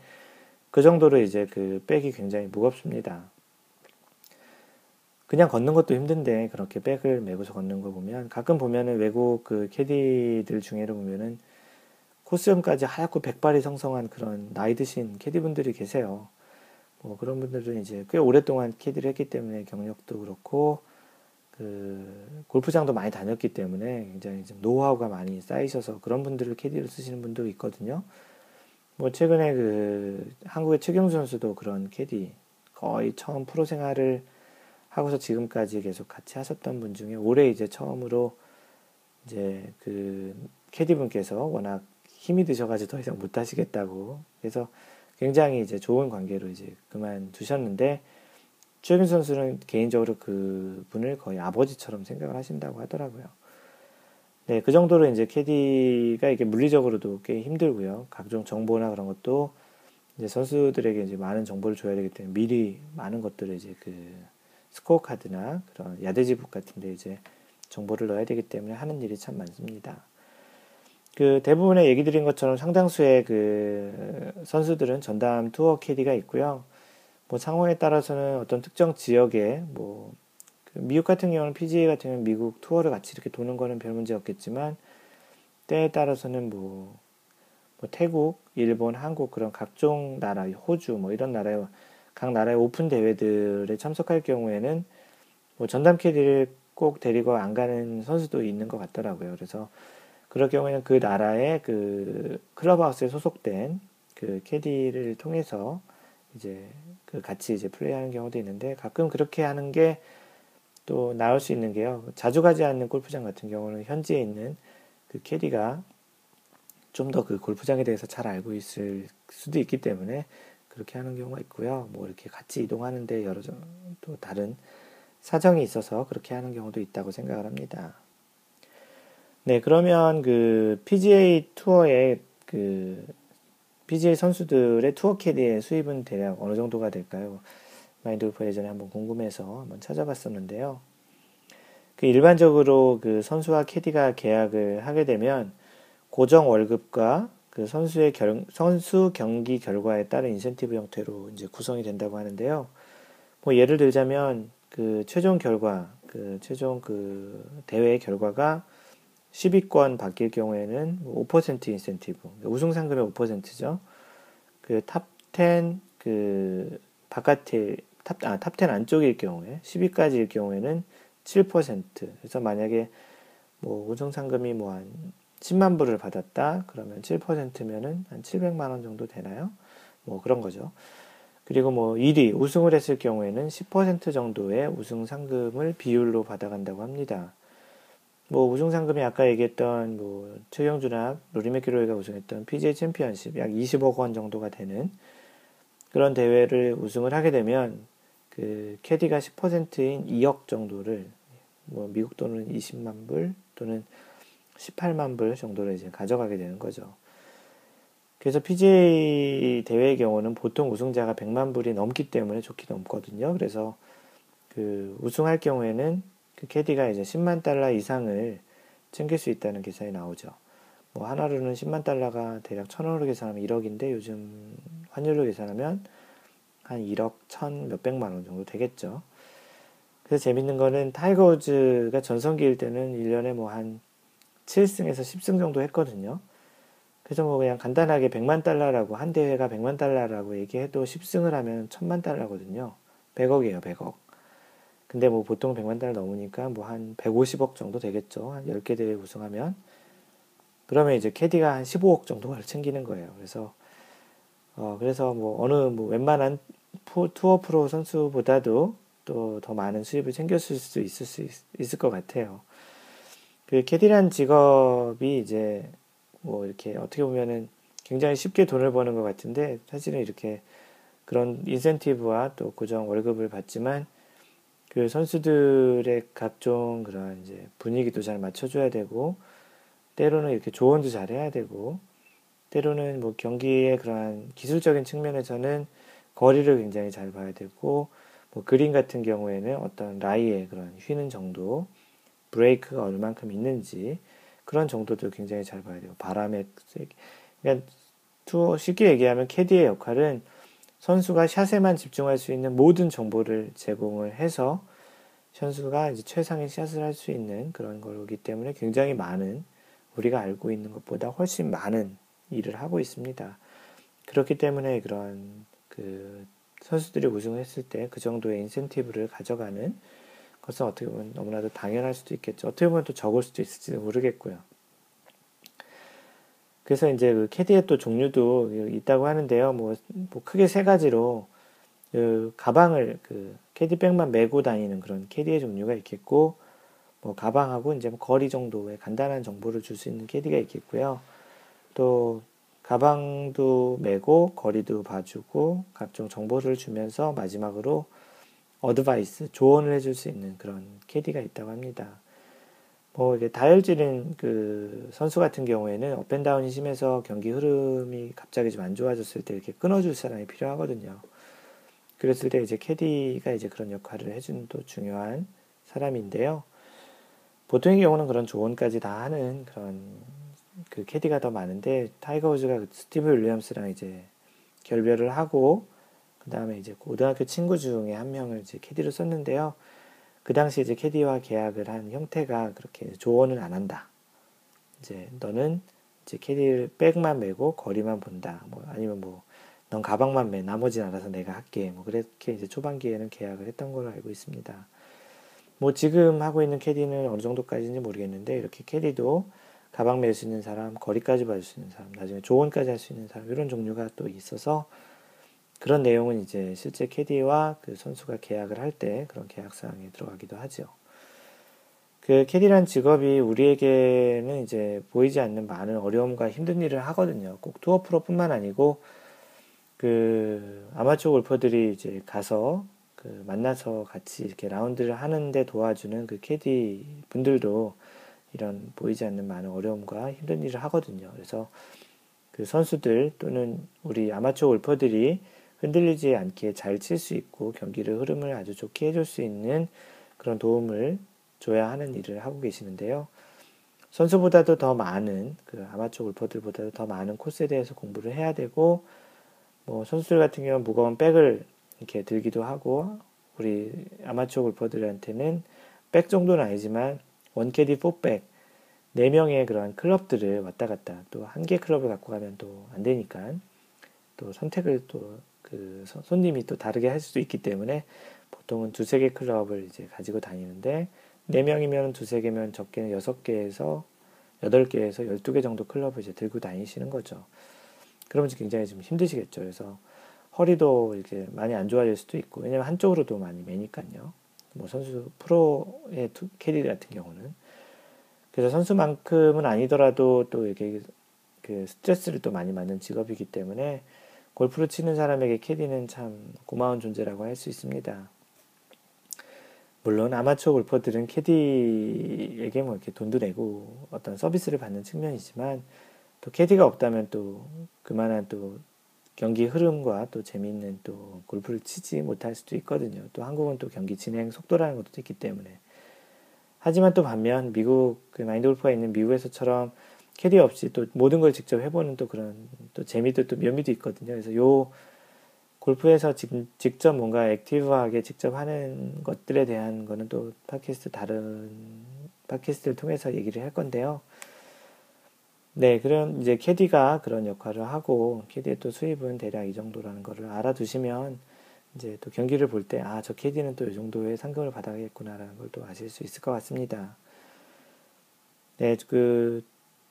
그 정도로 이제 그 백이 굉장히 무겁습니다. 그냥 걷는 것도 힘든데 그렇게 백을 메고서 걷는 거 보면 가끔 보면은 외국 그 캐디들 중에로 보면은 코스염까지 하얗고 백발이 성성한 그런 나이 드신 캐디분들이 계세요. 뭐 그런 분들은 이제 꽤 오랫동안 캐디를 했기 때문에 경력도 그렇고 그 골프장도 많이 다녔기 때문에 굉장히 좀 노하우가 많이 쌓이셔서 그런 분들을 캐디를 쓰시는 분도 있거든요. 뭐 최근에 그 한국의 최경주 선수도 그런 캐디 거의 처음 프로 생활을 하고서 지금까지 계속 같이 하셨던 분 중에 올해 이제 처음으로 이제 그 캐디 분께서 워낙 힘이 드셔가지고 더 이상 못 하시겠다고 그래서 굉장히 이제 좋은 관계로 이제 그만두셨는데 최균 선수는 개인적으로 그 분을 거의 아버지처럼 생각을 하신다고 하더라고요. 네, 그 정도로 이제 캐디가 이게 물리적으로도 꽤 힘들고요. 각종 정보나 그런 것도 이제 선수들에게 이제 많은 정보를 줘야 되기 때문에 미리 많은 것들을 이제 그 스코어 카드나 그런 야대지북 같은 데 이제 정보를 넣어야 되기 때문에 하는 일이 참 많습니다. 그 대부분의 얘기 드린 것처럼 상당수의 그 선수들은 전담 투어 캐디가 있고요. 뭐 상황에 따라서는 어떤 특정 지역에 뭐그 미국 같은 경우는 PGA 같은 경우는 미국 투어를 같이 이렇게 도는 거는 별 문제 없겠지만 때에 따라서는 뭐, 뭐 태국, 일본, 한국 그런 각종 나라, 호주 뭐 이런 나라의 각 나라의 오픈 대회들에 참석할 경우에는 뭐 전담 캐디를 꼭 데리고 안 가는 선수도 있는 것 같더라고요. 그래서 그럴 경우에는 그 나라의 그 클럽하우스에 소속된 그 캐디를 통해서 이제 그 같이 이제 플레이하는 경우도 있는데 가끔 그렇게 하는 게 또 나올 수 있는 게요. 자주 가지 않는 골프장 같은 경우는 현지에 있는 그 캐디가 좀 더 그 골프장에 대해서 잘 알고 있을 수도 있기 때문에 그렇게 하는 경우가 있고요. 뭐 이렇게 같이 이동하는데 여러 또 다른 사정이 있어서 그렇게 하는 경우도 있다고 생각을 합니다. 네, 그러면 그 PGA 투어의 그 PGA 선수들의 투어 캐디의 수입은 대략 어느 정도가 될까요? 마인드 골프 예전에 한번 궁금해서 한번 찾아봤었는데요. 그 일반적으로 그 선수와 캐디가 계약을 하게 되면 고정 월급과 그 선수의 결, 선수 경기 결과에 따른 인센티브 형태로 이제 구성이 된다고 하는데요. 뭐 예를 들자면 그 최종 결과, 그 최종 그 대회의 결과가 10위권 밖일 경우에는 5% 인센티브, 우승 상금의 5%죠. 그 탑 10, 그 바깥에 탑, 아, 탑10 안쪽일 경우에 10위까지일 경우에는 7%. 그래서 만약에 뭐 우승 상금이 뭐 한 10만 불을 받았다. 그러면 7%면은 한 700만 원 정도 되나요? 뭐 그런 거죠. 그리고 뭐 1위 우승을 했을 경우에는 10% 정도의 우승 상금을 비율로 받아간다고 합니다. 뭐 우승 상금이 아까 얘기했던 뭐 최경주나 로리 맥기로이가 우승했던 PGA 챔피언십 약 20억 원 정도가 되는 그런 대회를 우승을 하게 되면 그 캐디가 10%인 2억 정도를 뭐 미국 돈은 20만 불 또는 18만 불 정도를 이제 가져가게 되는 거죠. 그래서 PGA 대회의 경우는 보통 우승자가 100만 불이 넘기 때문에 좋게 넘거든요. 그래서 그 우승할 경우에는 그 캐디가 이제 10만 달러 이상을 챙길 수 있다는 계산이 나오죠. 뭐 한화로는 10만 달러가 대략 천 원으로 계산하면 1억인데 요즘 환율로 계산하면 한 1억 천 몇백만 원 정도 되겠죠. 그래서 재밌는 거는 타이거 우즈가 전성기일 때는 1년에 뭐 한 7승에서 10승 정도 했거든요. 그래서 뭐 그냥 간단하게 100만 달러라고 한 대회가 100만 달러라고 얘기해도 10승을 하면 1000만 달러거든요. 100억이에요, 100억. 근데 뭐 보통 100만 달러 넘으니까 뭐 한 150억 정도 되겠죠. 한 10개 대회 우승하면. 그러면 이제 캐디가 한 15억 정도가 챙기는 거예요. 그래서 어 그래서 뭐 어느 뭐 웬만한 투어 프로 선수보다도 또 더 많은 수입을 챙겼을 수 있을 수 있, 을것 같아요. 그 캐디란 직업이 이제 뭐 이렇게 어떻게 보면은 굉장히 쉽게 돈을 버는 것 같은데 사실은 이렇게 그런 인센티브와 또 고정 월급을 받지만 그 선수들의 각종 그런 이제 분위기도 잘 맞춰줘야 되고 때로는 이렇게 조언도 잘 해야 되고 때로는 뭐 경기의 그러한 기술적인 측면에서는 거리를 굉장히 잘 봐야 되고 뭐 그린 같은 경우에는 어떤 라이의 그런 휘는 정도 브레이크가 얼만큼 있는지 그런 정도도 굉장히 잘 봐야 돼요. 바람의 그러니까 투어 쉽게 얘기하면 캐디의 역할은 선수가 샷에만 집중할 수 있는 모든 정보를 제공을 해서 선수가 이제 최상의 샷을 할 수 있는 그런 거기 때문에 굉장히 많은 우리가 알고 있는 것보다 훨씬 많은 일을 하고 있습니다. 그렇기 때문에 그런 그 선수들이 우승을 했을 때 그 정도의 인센티브를 가져가는 것은 어떻게 보면 너무나도 당연할 수도 있겠죠. 어떻게 보면 또 적을 수도 있을지도 모르겠고요. 그래서 이제 그 캐디의 또 종류도 있다고 하는데요. 뭐, 뭐 크게 세 가지로 그 가방을 그 캐디백만 메고 다니는 그런 캐디의 종류가 있겠고, 뭐 가방하고 이제 뭐 거리 정도의 간단한 정보를 줄 수 있는 캐디가 있겠고요. 또 가방도 메고 거리도 봐주고 각종 정보를 주면서 마지막으로 어드바이스 조언을 해줄 수 있는 그런 캐디가 있다고 합니다. 뭐 이게 다혈질인 그 선수 같은 경우에는 up and down이 심해서 경기 흐름이 갑자기 좀 안 좋아졌을 때 이렇게 끊어줄 사람이 필요하거든요. 그랬을 때 이제 캐디가 이제 그런 역할을 해주는 또 중요한 사람인데요. 보통의 경우는 그런 조언까지 다 하는 그런 그 캐디가 더 많은데 타이거 우즈가 그 스티브 윌리엄스랑 이제 결별을 하고 그 다음에 이제 고등학교 친구 중에 한 명을 이제 캐디로 썼는데요. 그 당시 이제 캐디와 계약을 한 형태가 그렇게 조언을 안 한다. 이제 너는 이제 캐디를 백만 메고 거리만 본다. 뭐 아니면 뭐 넌 가방만 매. 나머지는 알아서 내가 할게. 뭐 그렇게 이제 초반기에는 계약을 했던 걸로 알고 있습니다. 뭐 지금 하고 있는 캐디는 어느 정도까지인지 모르겠는데 이렇게 캐디도 가방 멜 수 있는 사람, 거리까지 봐줄 수 있는 사람, 나중에 조언까지 할 수 있는 사람 이런 종류가 또 있어서 그런 내용은 이제 실제 캐디와 그 선수가 계약을 할 때 그런 계약 사항에 들어가기도 하죠. 그 캐디란 직업이 우리에게는 이제 보이지 않는 많은 어려움과 힘든 일을 하거든요. 꼭 투어 프로뿐만 아니고 그 아마추어 골퍼들이 이제 가서 그 만나서 같이 이렇게 라운드를 하는데 도와주는 그 캐디 분들도 이런 보이지 않는 많은 어려움과 힘든 일을 하거든요. 그래서 그 선수들 또는 우리 아마추어 골퍼들이 흔들리지 않게 잘 칠 수 있고 경기를 흐름을 아주 좋게 해줄 수 있는 그런 도움을 줘야 하는 일을 하고 계시는데요. 선수보다도 더 많은 그 아마추어 골퍼들보다도 더 많은 코스에 대해서 공부를 해야 되고 뭐 선수들 같은 경우는 무거운 백을 이렇게 들기도 하고 우리 아마추어 골퍼들한테는 백 정도는 아니지만 원캐디 포백 4명의 그런 클럽들을 왔다 갔다 또 한 개 클럽을 갖고 가면 또 안 되니까 또 선택을 또 그 손님이 또 다르게 할 수도 있기 때문에 보통은 두세 개 클럽을 이제 가지고 다니는데 네 명이면 두세 개면 적게는 여섯 개에서 여덟 개에서 열두 개 정도 클럽을 이제 들고 다니시는 거죠. 그러면 굉장히 좀 힘드시겠죠. 그래서 허리도 이렇게 많이 안 좋아질 수도 있고 왜냐면 한쪽으로도 많이 매니까요. 뭐 선수 프로의 캐디 같은 경우는 그래서 선수만큼은 아니더라도 또 이렇게 그 스트레스를 또 많이 받는 직업이기 때문에 골프를 치는 사람에게 캐디는 참 고마운 존재라고 할 수 있습니다. 물론 아마추어 골퍼들은 캐디에게 뭐 이렇게 돈도 내고 어떤 서비스를 받는 측면이지만 또 캐디가 없다면 또 그만한 또 경기 흐름과 또 재미있는 또 골프를 치지 못할 수도 있거든요. 또 한국은 또 경기 진행 속도라는 것도 있기 때문에. 하지만 또 반면 미국 그 마인드 골프가 있는 미국에서처럼 캐디 없이 또 모든 걸 직접 해보는 또 그런 또 재미도 또 묘미도 있거든요. 그래서 요 골프에서 직, 직접 뭔가 active하게 직접 하는 것들에 대한 거는 또 팟캐스트 다른 팟캐스트를 통해서 얘기를 할 건데요. 네, 그럼 이제 캐디가 그런 역할을 하고 캐디의 또 수입은 대략 이 정도라는 거를 알아두시면 이제 또 경기를 볼 때 아, 저 캐디는 또 이 정도의 상금을 받아야겠구나라는 걸 또 아실 수 있을 것 같습니다. 네, 그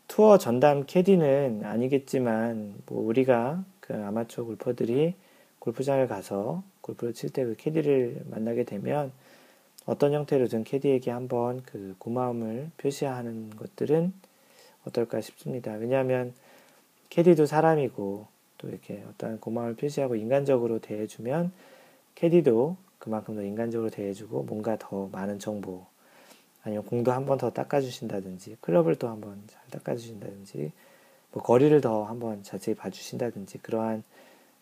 투어 전담 캐디는 아니겠지만 뭐 우리가 그 아마추어 골퍼들이 골프장을 가서 골프를 칠 때 그 캐디를 만나게 되면 어떤 형태로든 캐디에게 한번 그 고마움을 표시하는 것들은 어떨까 싶습니다. 왜냐하면 캐디도 사람이고 또 이렇게 어떤 고마움을 표시하고 인간적으로 대해주면 캐디도 그만큼 더 인간적으로 대해주고 뭔가 더 많은 정보 아니면 공도 한 번 더 닦아주신다든지 클럽을 또 한 번 잘 닦아주신다든지 뭐 거리를 더 한 번 자세히 봐주신다든지 그러한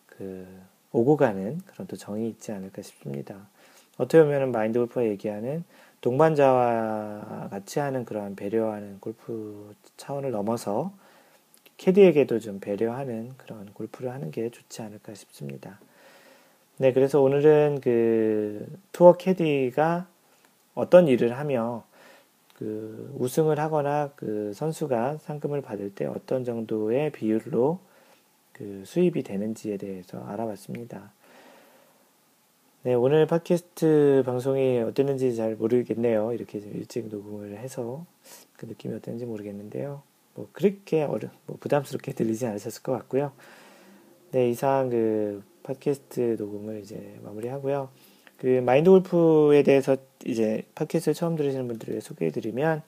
그 오고 가는 그런 또 정이 있지 않을까 싶습니다. 어떻게 보면 마인드 골프가 얘기하는 동반자와 같이 하는 그러한 배려하는 골프 차원을 넘어서 캐디에게도 좀 배려하는 그런 골프를 하는 게 좋지 않을까 싶습니다. 네, 그래서 오늘은 그 투어 캐디가 어떤 일을 하며 그 우승을 하거나 그 선수가 상금을 받을 때 어떤 정도의 비율로 그 수입이 되는지에 대해서 알아봤습니다. 네, 오늘 팟캐스트 방송이 어땠는지 잘 모르겠네요. 이렇게 좀 일찍 녹음을 해서 그 느낌이 어땠는지 모르겠는데요. 뭐 그렇게 어려, 뭐 부담스럽게 들리지 않으셨을 것 같고요. 네, 이상 그 팟캐스트 녹음을 이제 마무리하고요. 그 마인드 골프에 대해서 이제 팟캐스트 처음 들으시는 분들을 소개해드리면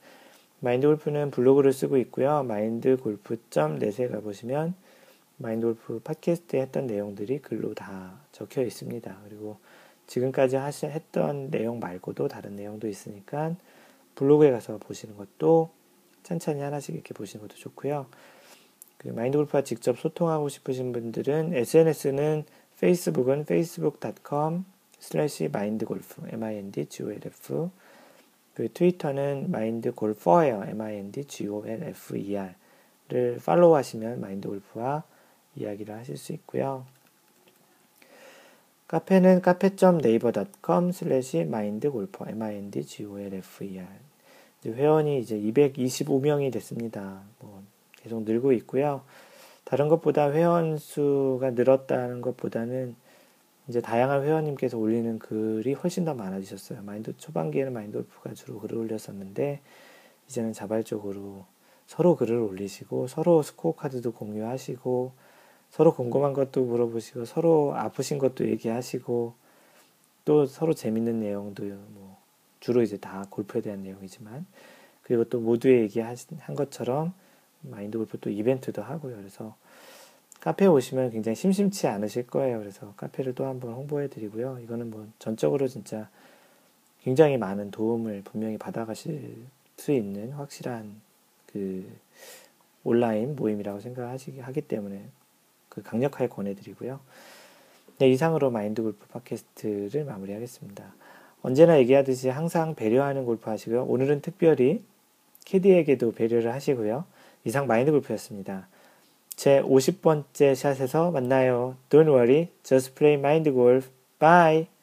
마인드 골프는 블로그를 쓰고 있고요. 마인드 골프.net에 가보시면 마인드 골프 팟캐스트에 했던 내용들이 글로 다 적혀 있습니다. 그리고 지금까지 하시, 했던 내용 말고도 다른 내용도 있으니까 블로그에 가서 보시는 것도 천천히 하나씩 이렇게 보시는 것도 좋고요. 그 마인드 골프와 직접 소통하고 싶으신 분들은 SNS는 페이스북은 facebook.com slash 마인드골프 m-i-n-d-g-o-l-f 그 트위터는 마인드골퍼예요 m-i-n-d-g-o-l-f-e-r를 팔로우 하시면 마인드골프와 이야기를 하실 수 있고요. 카페는 cafe.naver.com slash 마인드골퍼 m-i-n-d-g-o-l-f-e-r 회원이 이제 225명이 됐습니다. 뭐 계속 늘고 있고요. 다른 것보다 회원 수가 늘었다는 것보다는 이제 다양한 회원님께서 올리는 글이 훨씬 더 많아지셨어요. 마인드 초반기에는 마인드골프가 주로 글을 올렸었는데 이제는 자발적으로 서로 글을 올리시고 서로 스코어 카드도 공유하시고 서로 궁금한 것도 물어보시고 서로 아프신 것도 얘기하시고 또 서로 재밌는 내용도 뭐 주로 이제 다 골프에 대한 내용이지만 그리고 또 모두의 얘기한 것처럼 마인드 골프 또 이벤트도 하고요. 그래서 카페에 오시면 굉장히 심심치 않으실 거예요. 그래서 카페를 또 한번 홍보해 드리고요. 이거는 뭐 전적으로 진짜 굉장히 많은 도움을 분명히 받아가실 수 있는 확실한 그 온라인 모임이라고 생각하시기 하기 때문에 그 강력하게 권해드리고요. 네, 이상으로 마인드 골프 팟캐스트를 마무리하겠습니다. 언제나 얘기하듯이 항상 배려하는 골프 하시고요. 오늘은 특별히 캐디에게도 배려를 하시고요. 이상 마인드 골프였습니다. 제 50번째 샷에서 만나요. Don't worry, just play mind golf. Bye!